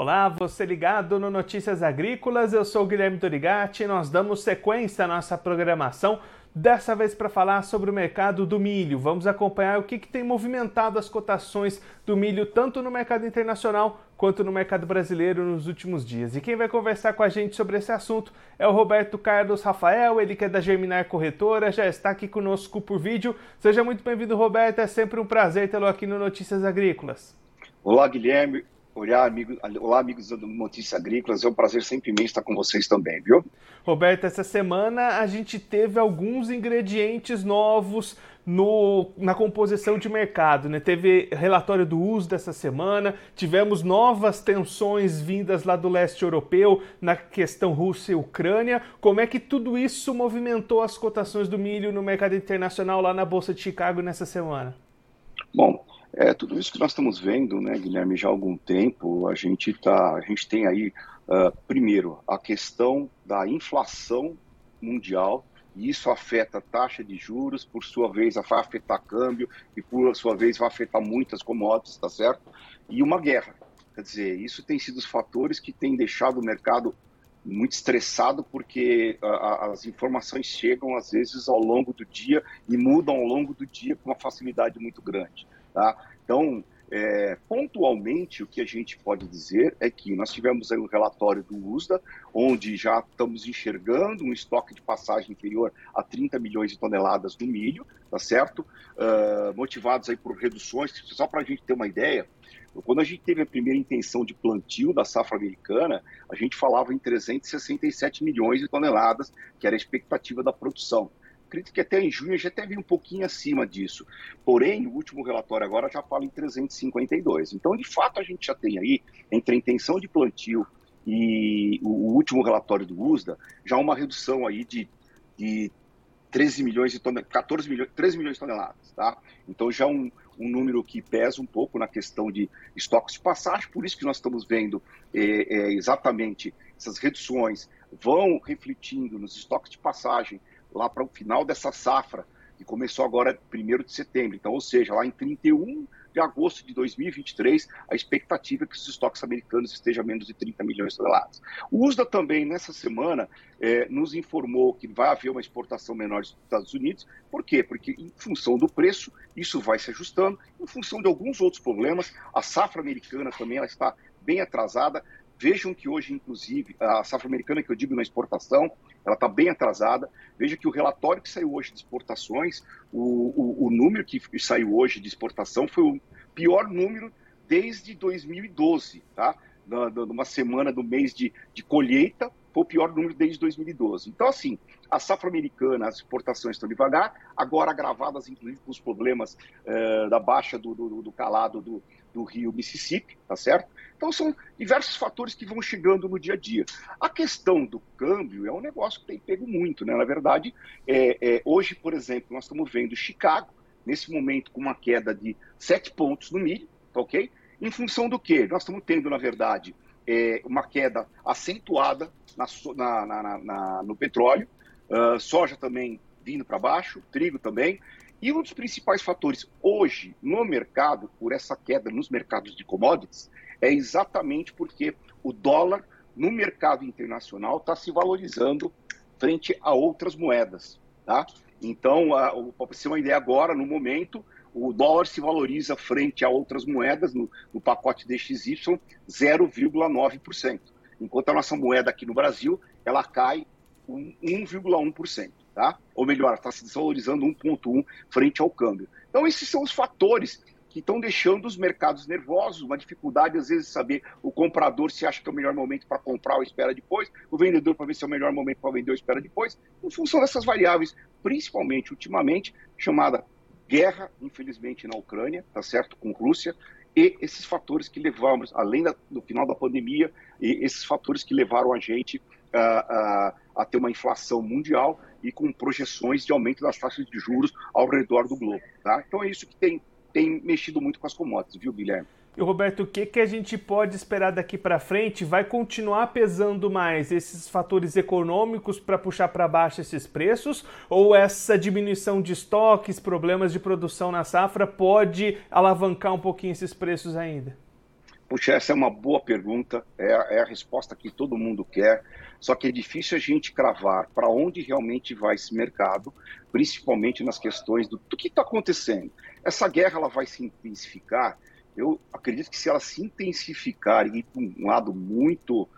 Olá, você ligado no Notícias Agrícolas, eu sou Guilherme Dorigati e nós damos sequência à nossa programação, dessa vez para falar sobre o mercado do milho. Vamos acompanhar o que, que tem movimentado as cotações do milho tanto no mercado internacional quanto no mercado brasileiro nos últimos dias. E quem vai conversar com a gente sobre esse assunto é o Roberto Carlos Rafael, ele que é da Germinar Corretora, já está aqui conosco por vídeo. Seja muito bem-vindo, Roberto, é sempre um prazer tê-lo aqui no Notícias Agrícolas. Olá, Guilherme. Olá, amigo, olá, amigos do Notícias Agrícolas. É um prazer sempre imenso estar com vocês também, viu? Roberto, essa semana a gente teve alguns ingredientes novos no, na composição de mercado. Né? Teve relatório do uso dessa semana, tivemos novas tensões vindas lá do leste europeu na questão Rússia e Ucrânia. Como é que tudo isso movimentou as cotações do milho no mercado internacional lá na Bolsa de Chicago nessa semana? Bom, é, tudo isso que nós estamos vendo, né, Guilherme, já há algum tempo, a gente, tá, a gente tem aí, uh, primeiro, a questão da inflação mundial, e isso afeta a taxa de juros, por sua vez vai afetar câmbio, e por sua vez vai afetar muitas commodities, tá certo? E uma guerra. Quer dizer, isso tem sido os fatores que têm deixado o mercado muito estressado porque a, as informações chegam às vezes ao longo do dia e mudam ao longo do dia com uma facilidade muito grande. Tá? Então, é, pontualmente, o que a gente pode dizer é que nós tivemos aí um relatório do USDA, onde já estamos enxergando um estoque de passagem inferior a 30 milhões de toneladas do milho, tá certo? Uh, motivados aí por reduções, só para a gente ter uma ideia, quando a gente teve a primeira intenção de plantio da safra americana, a gente falava em 367 milhões de toneladas, que era a expectativa da produção acredito que até em junho já teve um pouquinho acima disso. Porém, o último relatório agora já fala em 352. Então, de fato, a gente já tem aí, entre a intenção de plantio e o, último relatório do USDA, já uma redução aí de, de 13 milhões de toneladas, 14 milhões, 13 milhões de toneladas, tá? Então já um, um número que pesa um pouco na questão de estoques de passagem, por isso que nós estamos vendo é, é, exatamente essas reduções vão refletindo nos estoques de passagem lá para o final dessa safra, que começou agora 1 de setembro. Então, ou seja, lá em 31 de agosto de 2023, a expectativa é que os estoques americanos estejam a menos de 30 milhões de toneladas. O USDA também, nessa semana, é, nos informou que vai haver uma exportação menor dos Estados Unidos. Por quê? Porque, em função do preço, isso vai se ajustando. Em função de alguns outros problemas, a safra americana também ela está bem atrasada. Vejam que hoje, inclusive, a safra americana, que eu digo na exportação, ela está bem atrasada. Veja que o relatório que saiu hoje de exportações, o, o, o, número que saiu hoje de exportação foi o pior número desde 2012, tá? Numa semana do mês de, de colheita, foi o pior número desde 2012. Então, assim, a safra americana, as exportações estão devagar, agora agravadas, inclusive, com os problemas eh, da baixa do, do, do calado do, do rio Mississippi, tá certo? Então são diversos fatores que vão chegando no dia a dia. A questão do câmbio é um negócio que tem pego muito, né? Na verdade, é, é, hoje, por exemplo, nós estamos vendo Chicago, nesse momento, com uma queda de 7 pontos no milho, tá ok? Em função do quê? Nós estamos tendo, na verdade, é, uma queda acentuada na, na, na, no petróleo, uh, soja também vindo para baixo, trigo também, e um dos principais fatores hoje no mercado, por essa queda nos mercados de commodities, é exatamente porque o dólar no mercado internacional está se valorizando frente a outras moedas. Tá? Então, para você ter uma ideia agora, no momento, o dólar se valoriza frente a outras moedas no, no pacote DXY 0,9%, enquanto a nossa moeda aqui no Brasil ela cai 1,1% tá? Ou melhor, está se desvalorizando 1,1 frente ao câmbio. Então, esses são os fatores que estão deixando os mercados nervosos, uma dificuldade às vezes de saber o comprador se acha que é o melhor momento para comprar ou espera depois, o vendedor para ver se é o melhor momento para vender ou espera depois, em função dessas variáveis, principalmente ultimamente chamada guerra, infelizmente na Ucrânia, tá certo, com Rússia, e esses fatores que levamos, além da, do final da pandemia, e esses fatores que levaram a gente a, a, ter uma inflação mundial e com projeções de aumento das taxas de juros ao redor do globo. Tá? Então é isso que tem, tem mexido muito com as commodities, viu, Guilherme? E Roberto, o que, que a gente pode esperar daqui para frente? Vai continuar pesando mais esses fatores econômicos para puxar para baixo esses preços? Ou essa diminuição de estoques, problemas de produção na safra pode alavancar um pouquinho esses preços ainda? Puxa, essa é uma boa pergunta, é, é, a resposta que todo mundo quer, só que é difícil a gente cravar para onde realmente vai esse mercado, principalmente nas questões do, do que está acontecendo. Essa guerra ela vai se intensificar, eu acredito que se ela se intensificar e ir para um lado muito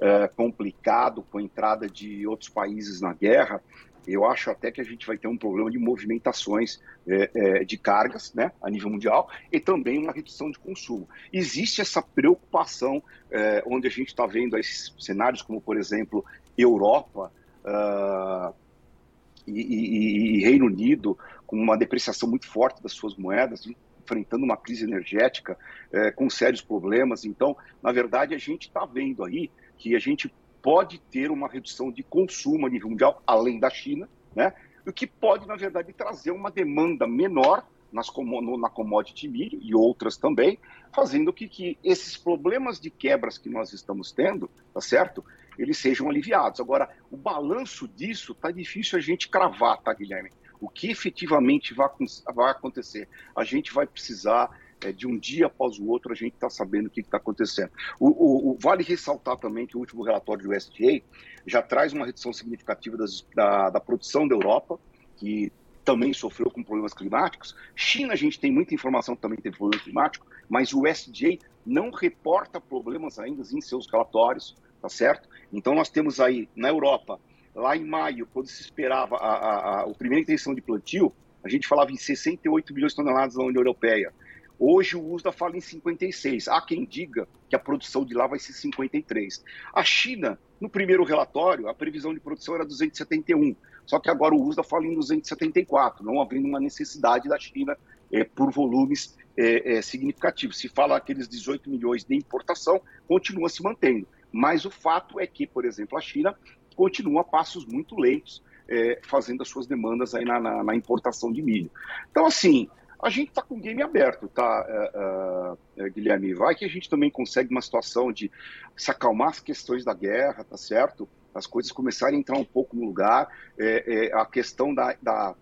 é, complicado, com a entrada de outros países na guerra, eu acho até que a gente vai ter um problema de movimentações é, é, de cargas né, a nível mundial e também uma redução de consumo. Existe essa preocupação, é, onde a gente está vendo esses cenários como, por exemplo, Europa uh, e, e, e, Reino Unido, com uma depreciação muito forte das suas moedas, enfrentando uma crise energética é, com sérios problemas. Então, na verdade, a gente está vendo aí que a gente pode ter uma redução de consumo a nível mundial, além da China, né? o que pode, na verdade, trazer uma demanda menor nas, na commodity milho e outras também, fazendo que, que esses problemas de quebras que nós estamos tendo, tá certo? Eles sejam aliviados. Agora, o balanço disso tá difícil a gente cravar, tá, Guilherme? O que efetivamente vai, vai acontecer? A gente vai precisar é, de um dia após o outro a gente está sabendo o que está acontecendo. O, o, o, vale ressaltar também que o último relatório do USDA já traz uma redução significativa das, da, da produção da Europa, que também sofreu com problemas climáticos. China, a gente tem muita informação que também teve problema climático, mas o USDA não reporta problemas ainda em seus relatórios, tá certo? Então nós temos aí na Europa, lá em maio, quando se esperava a, a, a, a primeira intenção de plantio, a gente falava em 68 milhões de toneladas na União Europeia. Hoje o USDA fala em 56. Há quem diga que a produção de lá vai ser 53. A China, no primeiro relatório, a previsão de produção era 271. Só que agora o USDA fala em 274, não havendo uma necessidade da China é, por volumes é, é, significativos. Se fala aqueles 18 milhões de importação, continua se mantendo. Mas o fato é que, por exemplo, a China continua a passos muito lentos, fazendo as suas demandas aí na, na, na importação de milho. Então, assim, a gente está com o game aberto, tá, uh, uh, Guilherme? Vai que a gente também consegue uma situação de se acalmar as questões da guerra, tá certo? As coisas começarem a entrar um pouco no lugar, é, é, a questão da, da,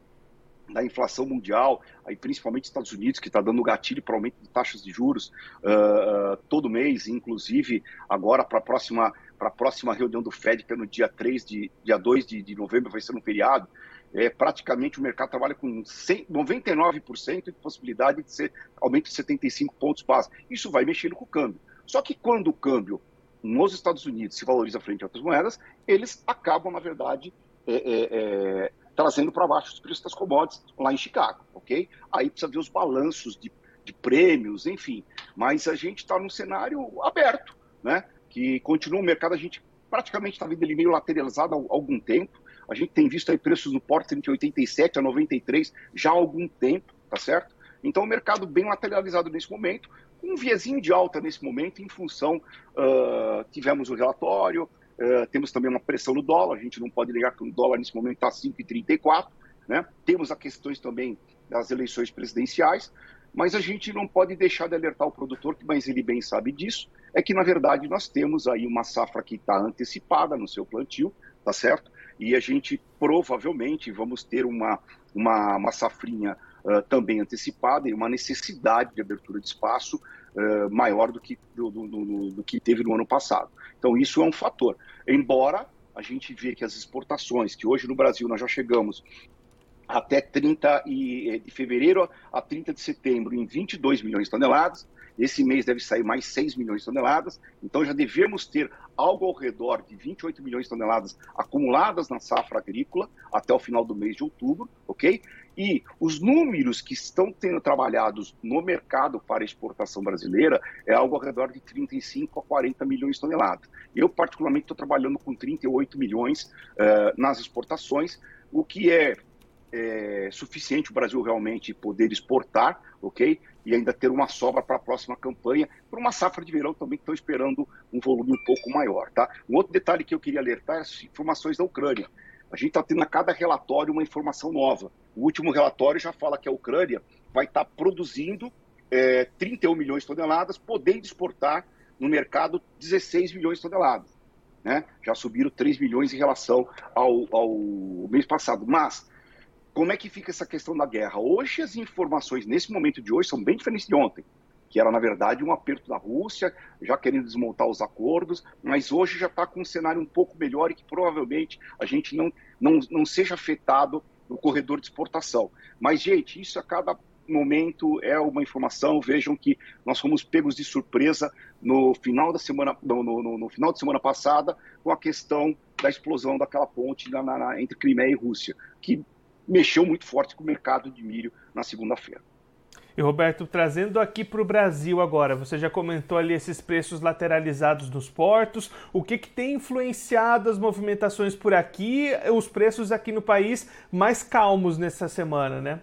da, inflação mundial, aí principalmente Estados Unidos, que está dando gatilho para aumento de taxas de juros uh, todo mês, inclusive agora para a próxima, próxima reunião do Fed, que é no dia 3 de, dia 2 de, de novembro, vai ser um feriado é, praticamente o mercado trabalha com 100, 99% de possibilidade de ser aumento de 75 pontos base. Isso vai mexendo com o câmbio. Só que quando o câmbio nos Estados Unidos se valoriza frente a outras moedas, eles acabam, na verdade, é, é, é trazendo para baixo os preços das commodities lá em Chicago, ok? Aí precisa ver os balanços de, de prêmios, enfim. Mas a gente está num cenário aberto, né? Que continua o mercado, a gente praticamente está vendo ele meio lateralizado há algum tempo. A gente tem visto aí preços no porto entre 87 a 93 já há algum tempo, tá certo? Então o mercado bem lateralizado nesse momento, um viezinho de alta nesse momento em função, uh, tivemos o relatório, uh, temos também uma pressão no dólar, a gente não pode negar que o dólar nesse momento está 5,34, né? Temos as questões também das eleições presidenciais, mas a gente não pode deixar de alertar o produtor, que mas ele bem sabe disso, é que na verdade nós temos aí uma safra que está antecipada no seu plantio, tá certo? E a gente provavelmente vamos ter uma, uma, uma safrinha uh, também antecipada e uma necessidade de abertura de espaço uh, maior do que, do, do, do, do, que teve no ano passado. Então, isso é um fator. Embora a gente vê que as exportações, que hoje no Brasil nós já chegamos até 30 de fevereiro a 30 de setembro em 22 milhões de toneladas, esse mês deve sair mais 6 milhões de toneladas, então já devemos ter algo ao redor de 28 milhões de toneladas acumuladas na safra agrícola até o final do mês de outubro, ok? E os números que estão sendo trabalhados no mercado para exportação brasileira é algo ao redor de 35 a 40 milhões de toneladas. Eu, particularmente, estou trabalhando com 38 milhões uh, nas exportações, o que é é, suficiente o Brasil realmente poder exportar, ok? E ainda ter uma sobra para a próxima campanha, para uma safra de verão também que estão esperando um volume um pouco maior, tá? Um outro detalhe que eu queria alertar é as informações da Ucrânia. A gente está tendo a cada relatório uma informação nova. O último relatório já fala que a Ucrânia vai estar tá produzindo é, 31 milhões de toneladas, podendo exportar no mercado 16 milhões de toneladas. Né? Já subiram 3 milhões em relação ao, ao mês passado. Mas como é que fica essa questão da guerra? Hoje as informações, nesse momento de hoje, são bem diferentes de ontem. que era, na verdade, um aperto da Rússia, já querendo desmontar os acordos, mas hoje já está com um cenário um pouco melhor e que provavelmente a gente não, não, não seja afetado no corredor de exportação. Mas, gente, isso a cada momento é uma informação. Vejam que nós fomos pegos de surpresa no final da semana, no, no, no final de semana passada, com a questão da explosão daquela ponte na, na, entre Crimeia e Rússia, que mexeu muito forte com o mercado de milho na segunda-feira. E Roberto, trazendo aqui para o Brasil agora, você já comentou ali esses preços lateralizados nos portos. O que, que tem influenciado as movimentações por aqui, os preços aqui no país mais calmos nessa semana, né?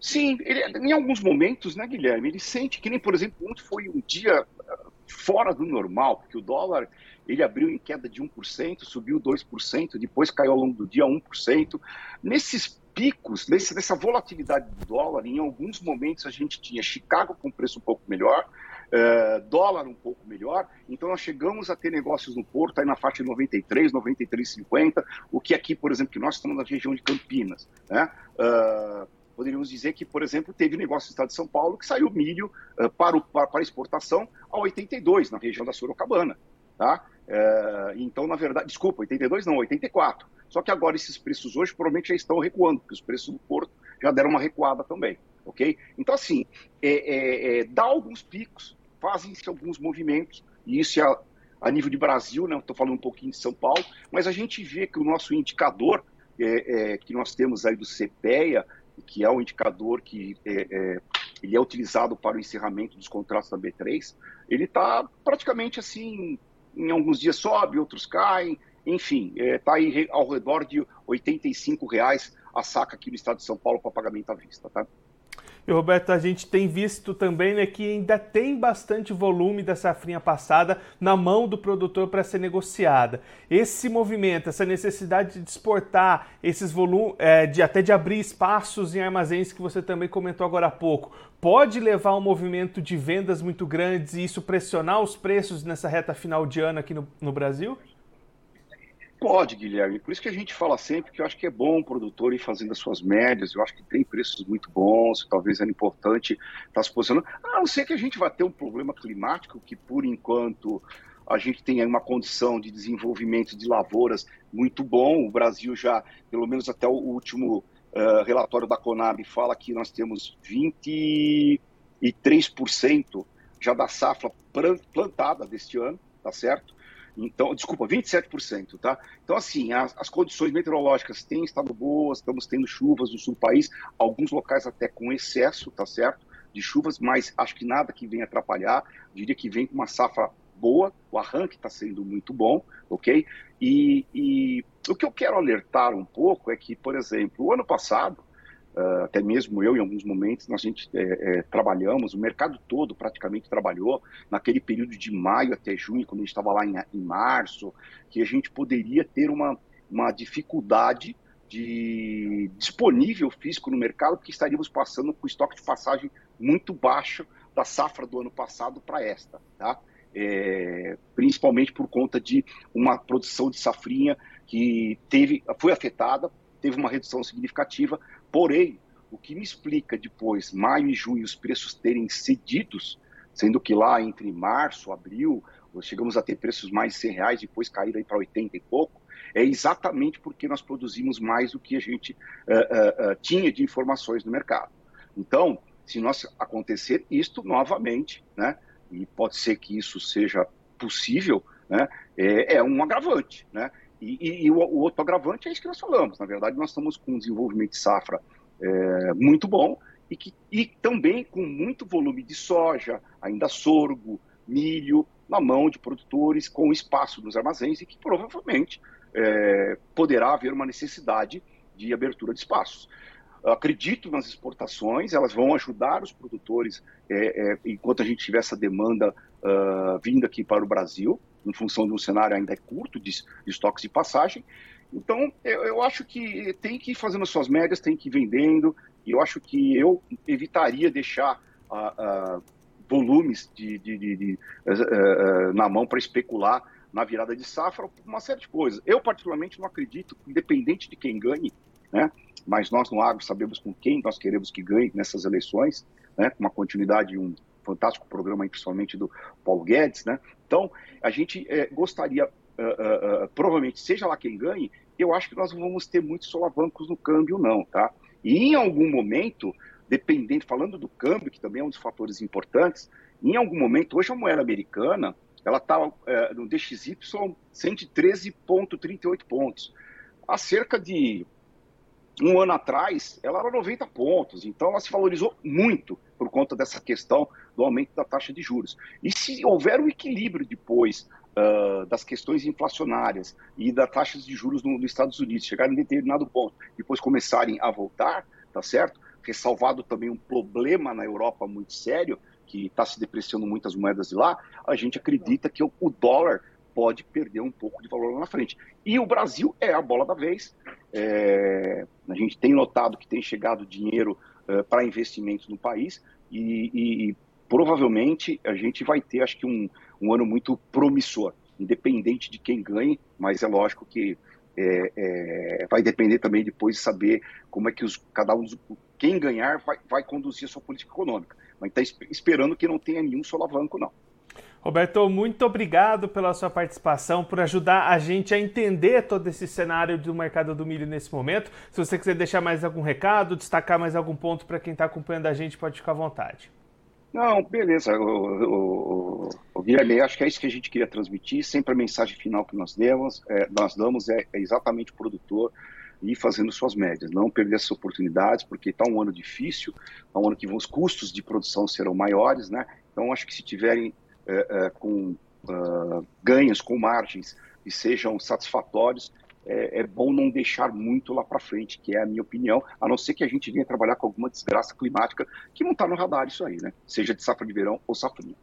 Sim, ele, em alguns momentos, né, Guilherme, ele sente que nem, por exemplo, ontem foi um dia ah, fora do normal, porque o dólar ele abriu em queda de 1%, subiu 2%, depois caiu ao longo do dia 1%. Nesses picos, nesse, nessa volatilidade do dólar, em alguns momentos a gente tinha Chicago com preço um pouco melhor, uh, dólar um pouco melhor, então nós chegamos a ter negócios no Porto aí na faixa de 93, 93,50, o que aqui, por exemplo, que nós estamos na região de Campinas, né? Uh, poderíamos dizer que, por exemplo, teve negócio no estado de São Paulo que saiu milho uh, para, o, para, para exportação a 82, na região da Sorocabana. Tá? Uh, então, na verdade, desculpa, 82 não, 84. Só que agora esses preços hoje provavelmente já estão recuando, porque os preços do Porto já deram uma recuada também, ok? Então, assim, é, é, é, dá alguns picos, fazem-se alguns movimentos, e isso é a, nível de Brasil, né? Estou falando um pouquinho de São Paulo, mas a gente vê que o nosso indicador é, é, que nós temos aí do CPEA, que é um indicador que é, ele é utilizado para o encerramento dos contratos da B3, ele está praticamente assim, em alguns dias sobe, outros caem, enfim, está é, tá aí ao redor de 85 reais a saca aqui no estado de São Paulo para pagamento à vista, tá? E Roberto, a gente tem visto também né, que ainda tem bastante volume da safrinha passada na mão do produtor para ser negociada. Esse movimento, essa necessidade de exportar esses volumes, é, de até de abrir espaços em armazéns que você também comentou agora há pouco, pode levar a um movimento de vendas muito grandes e isso pressionar os preços nessa reta final de ano aqui no, no Brasil? Pode, Guilherme. Por isso que a gente fala sempre que eu acho que é bom o produtor ir fazendo as suas médias. Eu acho que tem preços muito bons, talvez é importante estar se posicionando. A não ser que a gente vá ter um problema climático, que por enquanto a gente tem uma condição de desenvolvimento de lavouras muito bom. O Brasil já, pelo menos até o último uh, relatório da Conab, fala que nós temos 23% já da safra plantada deste ano, tá certo? Então, desculpa, 27%, tá? Então, assim, as, as, condições meteorológicas têm estado boas, estamos tendo chuvas no sul do país, alguns locais até com excesso, tá certo? De chuvas, mas acho que nada que venha atrapalhar. diria que vem com uma safra boa, o arranque está sendo muito bom, ok? E, e o que eu quero alertar um pouco é que, por exemplo, o ano passado, Uh, até mesmo eu, em alguns momentos, nós a gente é, é, trabalhamos, o mercado todo praticamente trabalhou naquele período de maio até junho, quando a gente estava lá em, em, março, que a gente poderia ter uma, uma dificuldade de disponível físico no mercado, porque estaríamos passando com estoque de passagem muito baixo da safra do ano passado para esta, tá? É, principalmente por conta de uma produção de safrinha que teve, foi afetada, teve uma redução significativa, Porém, o que me explica depois, maio e junho, os preços terem cedidos, sendo que lá entre março, abril, chegamos a ter preços mais de 100 reais, depois caíram para 80 e pouco, é exatamente porque nós produzimos mais do que a gente uh, uh, uh, tinha de informações no mercado. Então, se nós acontecer isto novamente, né, e pode ser que isso seja possível, né, é, é um agravante, né? E, e, e o, o, outro agravante é isso que nós falamos. Na verdade, nós estamos com um desenvolvimento de safra é, muito bom e, que, e também com muito volume de soja, ainda sorgo, milho, na mão de produtores com espaço nos armazéns e que provavelmente é, poderá haver uma necessidade de abertura de espaços. acredito nas exportações, elas vão ajudar os produtores é, é, enquanto a gente tiver essa demanda uh, vindo aqui para o Brasil em função de um cenário ainda curto de, de estoques de passagem. Então, eu, eu, acho que tem que ir fazendo as suas médias, tem que ir vendendo, e eu acho que eu evitaria deixar uh, uh, volumes de, de, de, uh, na mão para especular na virada de safra, uma série de coisas. Eu, particularmente, não acredito, independente de quem ganhe, né? mas nós no agro sabemos com quem nós queremos que ganhe nessas eleições, né? com uma continuidade, um fantástico programa, principalmente do Paulo Guedes, né? Então, a gente é, gostaria, uh, uh, provavelmente, seja lá quem ganhe, eu acho que nós não vamos ter muitos solavancos no câmbio, não, tá? E em algum momento, dependendo, falando do câmbio, que também é um dos fatores importantes, em algum momento, hoje a moeda americana, ela está no DXY 113,38 pontos. Há cerca de um ano atrás, ela era 90 pontos, então ela se valorizou muito por conta dessa questão do aumento da taxa de juros. E se houver um equilíbrio depois uh, das questões inflacionárias e das taxas de juros no, nos Estados Unidos chegarem em determinado ponto, depois começarem a voltar, tá certo? Ressalvado também um problema na Europa muito sério, que está se depreciando muitas moedas de lá, a gente acredita que o, o dólar pode perder um pouco de valor lá na frente. E o Brasil é a bola da vez. É, a gente tem notado que tem chegado dinheiro uh, para investimentos no país e, e, e, provavelmente a gente vai ter, acho que, um, um ano muito promissor, independente de quem ganhe, mas é lógico que é, é, vai depender também depois de saber como é que os, cada um, quem ganhar vai, vai conduzir a sua política econômica. Mas está esperando que não tenha nenhum solavanco, não. Roberto, muito obrigado pela sua participação, por ajudar a gente a entender todo esse cenário do mercado do milho nesse momento. Se você quiser deixar mais algum recado, destacar mais algum ponto para quem está acompanhando a gente, pode ficar à vontade. Não, beleza. O, o, o, Guilherme, acho que é isso que a gente queria transmitir. Sempre a mensagem final que nós demos, é, nós damos é, é exatamente o produtor ir fazendo suas médias, não perder essas oportunidades, porque está um ano difícil, está um ano que os custos de produção serão maiores, né? Então, acho que se tiverem com uh, ganhos, com margens que sejam satisfatórios, é, é bom não deixar muito lá para frente, que é a minha opinião, a não ser que a gente venha trabalhar com alguma desgraça climática que não está no radar isso aí, né? Seja de safra de verão ou safrinha.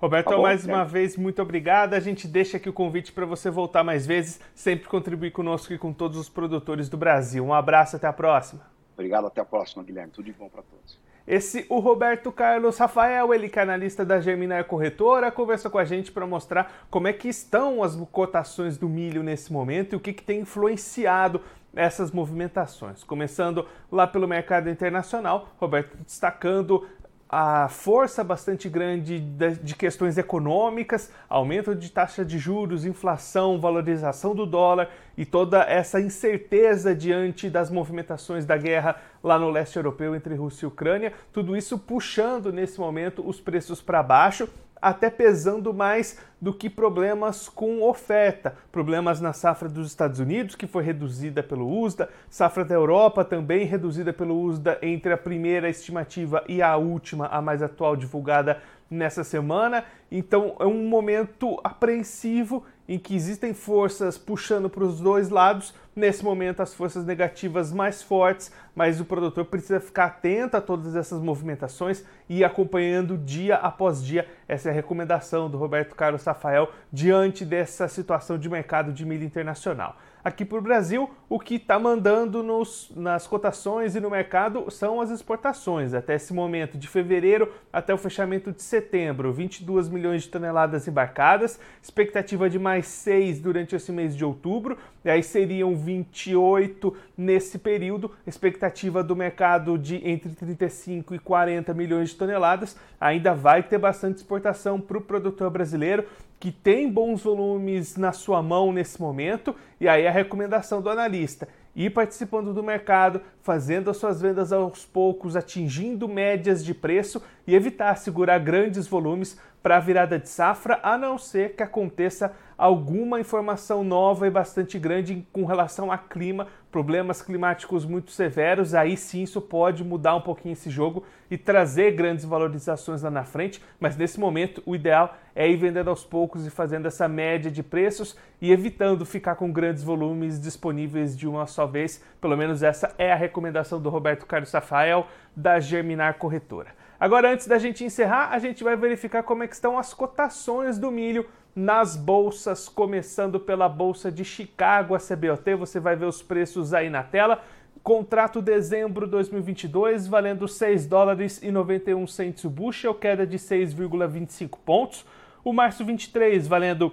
Roberto, tá bom, mais é. uma vez, muito obrigado. A gente deixa aqui o convite para você voltar mais vezes, sempre contribuir conosco e com todos os produtores do Brasil. Um abraço, até a próxima. Obrigado, até a próxima, Guilherme. Tudo de bom para todos. Esse, o Roberto Carlos Rafael, ele canalista da Germinar Corretora, conversa com a gente para mostrar como é que estão as cotações do milho nesse momento e o que, que tem influenciado essas movimentações. Começando lá pelo mercado internacional, Roberto destacando a força bastante grande de questões econômicas, aumento de taxa de juros, inflação, valorização do dólar e toda essa incerteza diante das movimentações da guerra lá no leste europeu entre Rússia e Ucrânia, tudo isso puxando nesse momento os preços para baixo até pesando mais do que problemas com oferta. Problemas na safra dos Estados Unidos, que foi reduzida pelo USDA, safra da Europa também reduzida pelo USDA entre a primeira estimativa e a última, a mais atual divulgada nessa semana. Então é um momento apreensivo em que existem forças puxando para os dois lados. Nesse momento, as forças negativas mais fortes, mas o produtor precisa ficar atento a todas essas movimentações e ir acompanhando dia após dia. Essa é a recomendação do Roberto Carlos Rafael diante dessa situação de mercado de milho internacional. Aqui para o Brasil, o que está mandando nos, nas cotações e no mercado são as exportações. Até esse momento, de fevereiro até o fechamento de setembro, 22 milhões de toneladas embarcadas, expectativa de mais 6 durante esse mês de outubro, e aí seriam 28 nesse período, expectativa do mercado de entre 35 e 40 milhões de toneladas. Ainda vai ter bastante exportação para o produtor brasileiro, que tem bons volumes na sua mão nesse momento, e aí a recomendação do analista: ir participando do mercado, fazendo as suas vendas aos poucos, atingindo médias de preço e evitar segurar grandes volumes para a virada de safra, a não ser que aconteça alguma informação nova e bastante grande com relação a clima, problemas climáticos muito severos, aí sim isso pode mudar um pouquinho esse jogo e trazer grandes valorizações lá na frente, mas nesse momento o ideal é ir vendendo aos poucos e fazendo essa média de preços e evitando ficar com grandes volumes disponíveis de uma só vez. Pelo menos essa é a recomendação do Roberto Carlos Rafael da Germinar Corretora. Agora, antes da gente encerrar, a gente vai verificar como é que estão as cotações do milho nas bolsas, começando pela bolsa de Chicago, a CBOT. Você vai ver os preços aí na tela. Contrato dezembro 2022 valendo 6 dólares e 91 centos o bushel, queda de 6,25 pontos. O março 23 valendo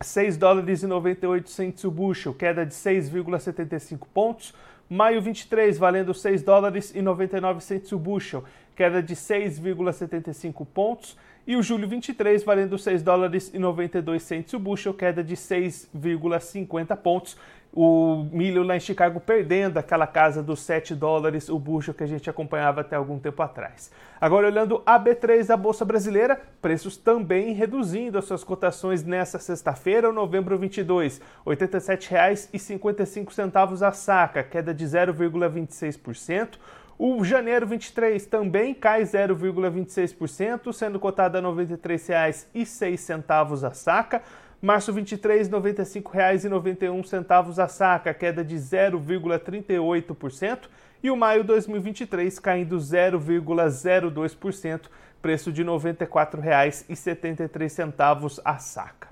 6 dólares e 98 centos o bushel, queda de 6,75 pontos. Maio 23 valendo 6 dólares e 99 centos o bushel, queda de 6,75 pontos. E o julho 23 valendo 6 dólares e 92 centos o bushel, queda de 6,50 pontos o milho lá em Chicago perdendo aquela casa dos 7 dólares o bushel que a gente acompanhava até algum tempo atrás. Agora olhando a B3 da Bolsa Brasileira, preços também reduzindo as suas cotações nesta sexta-feira, novembro 22, R$ 87,55 a saca, queda de 0,26%. O janeiro 23 também cai 0,26%, sendo cotado a R$ 93,06 a saca. Março 23, R$ 95,91 a saca, queda de 0,38%. E o maio 2023 caindo 0,02%, preço de R$ 94,73 a saca.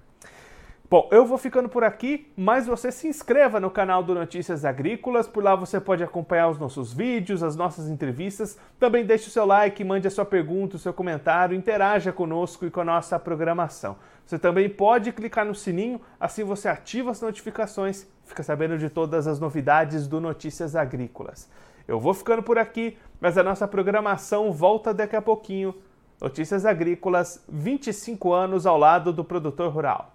Bom, eu vou ficando por aqui, mas você se inscreva no canal do Notícias Agrícolas, por lá você pode acompanhar os nossos vídeos, as nossas entrevistas. Também deixe o seu like, mande a sua pergunta, o seu comentário, interaja conosco e com a nossa programação. Você também pode clicar no sininho, assim você ativa as notificações, fica sabendo de todas as novidades do Notícias Agrícolas. Eu vou ficando por aqui, mas a nossa programação volta daqui a pouquinho. Notícias Agrícolas, 25 anos ao lado do produtor rural.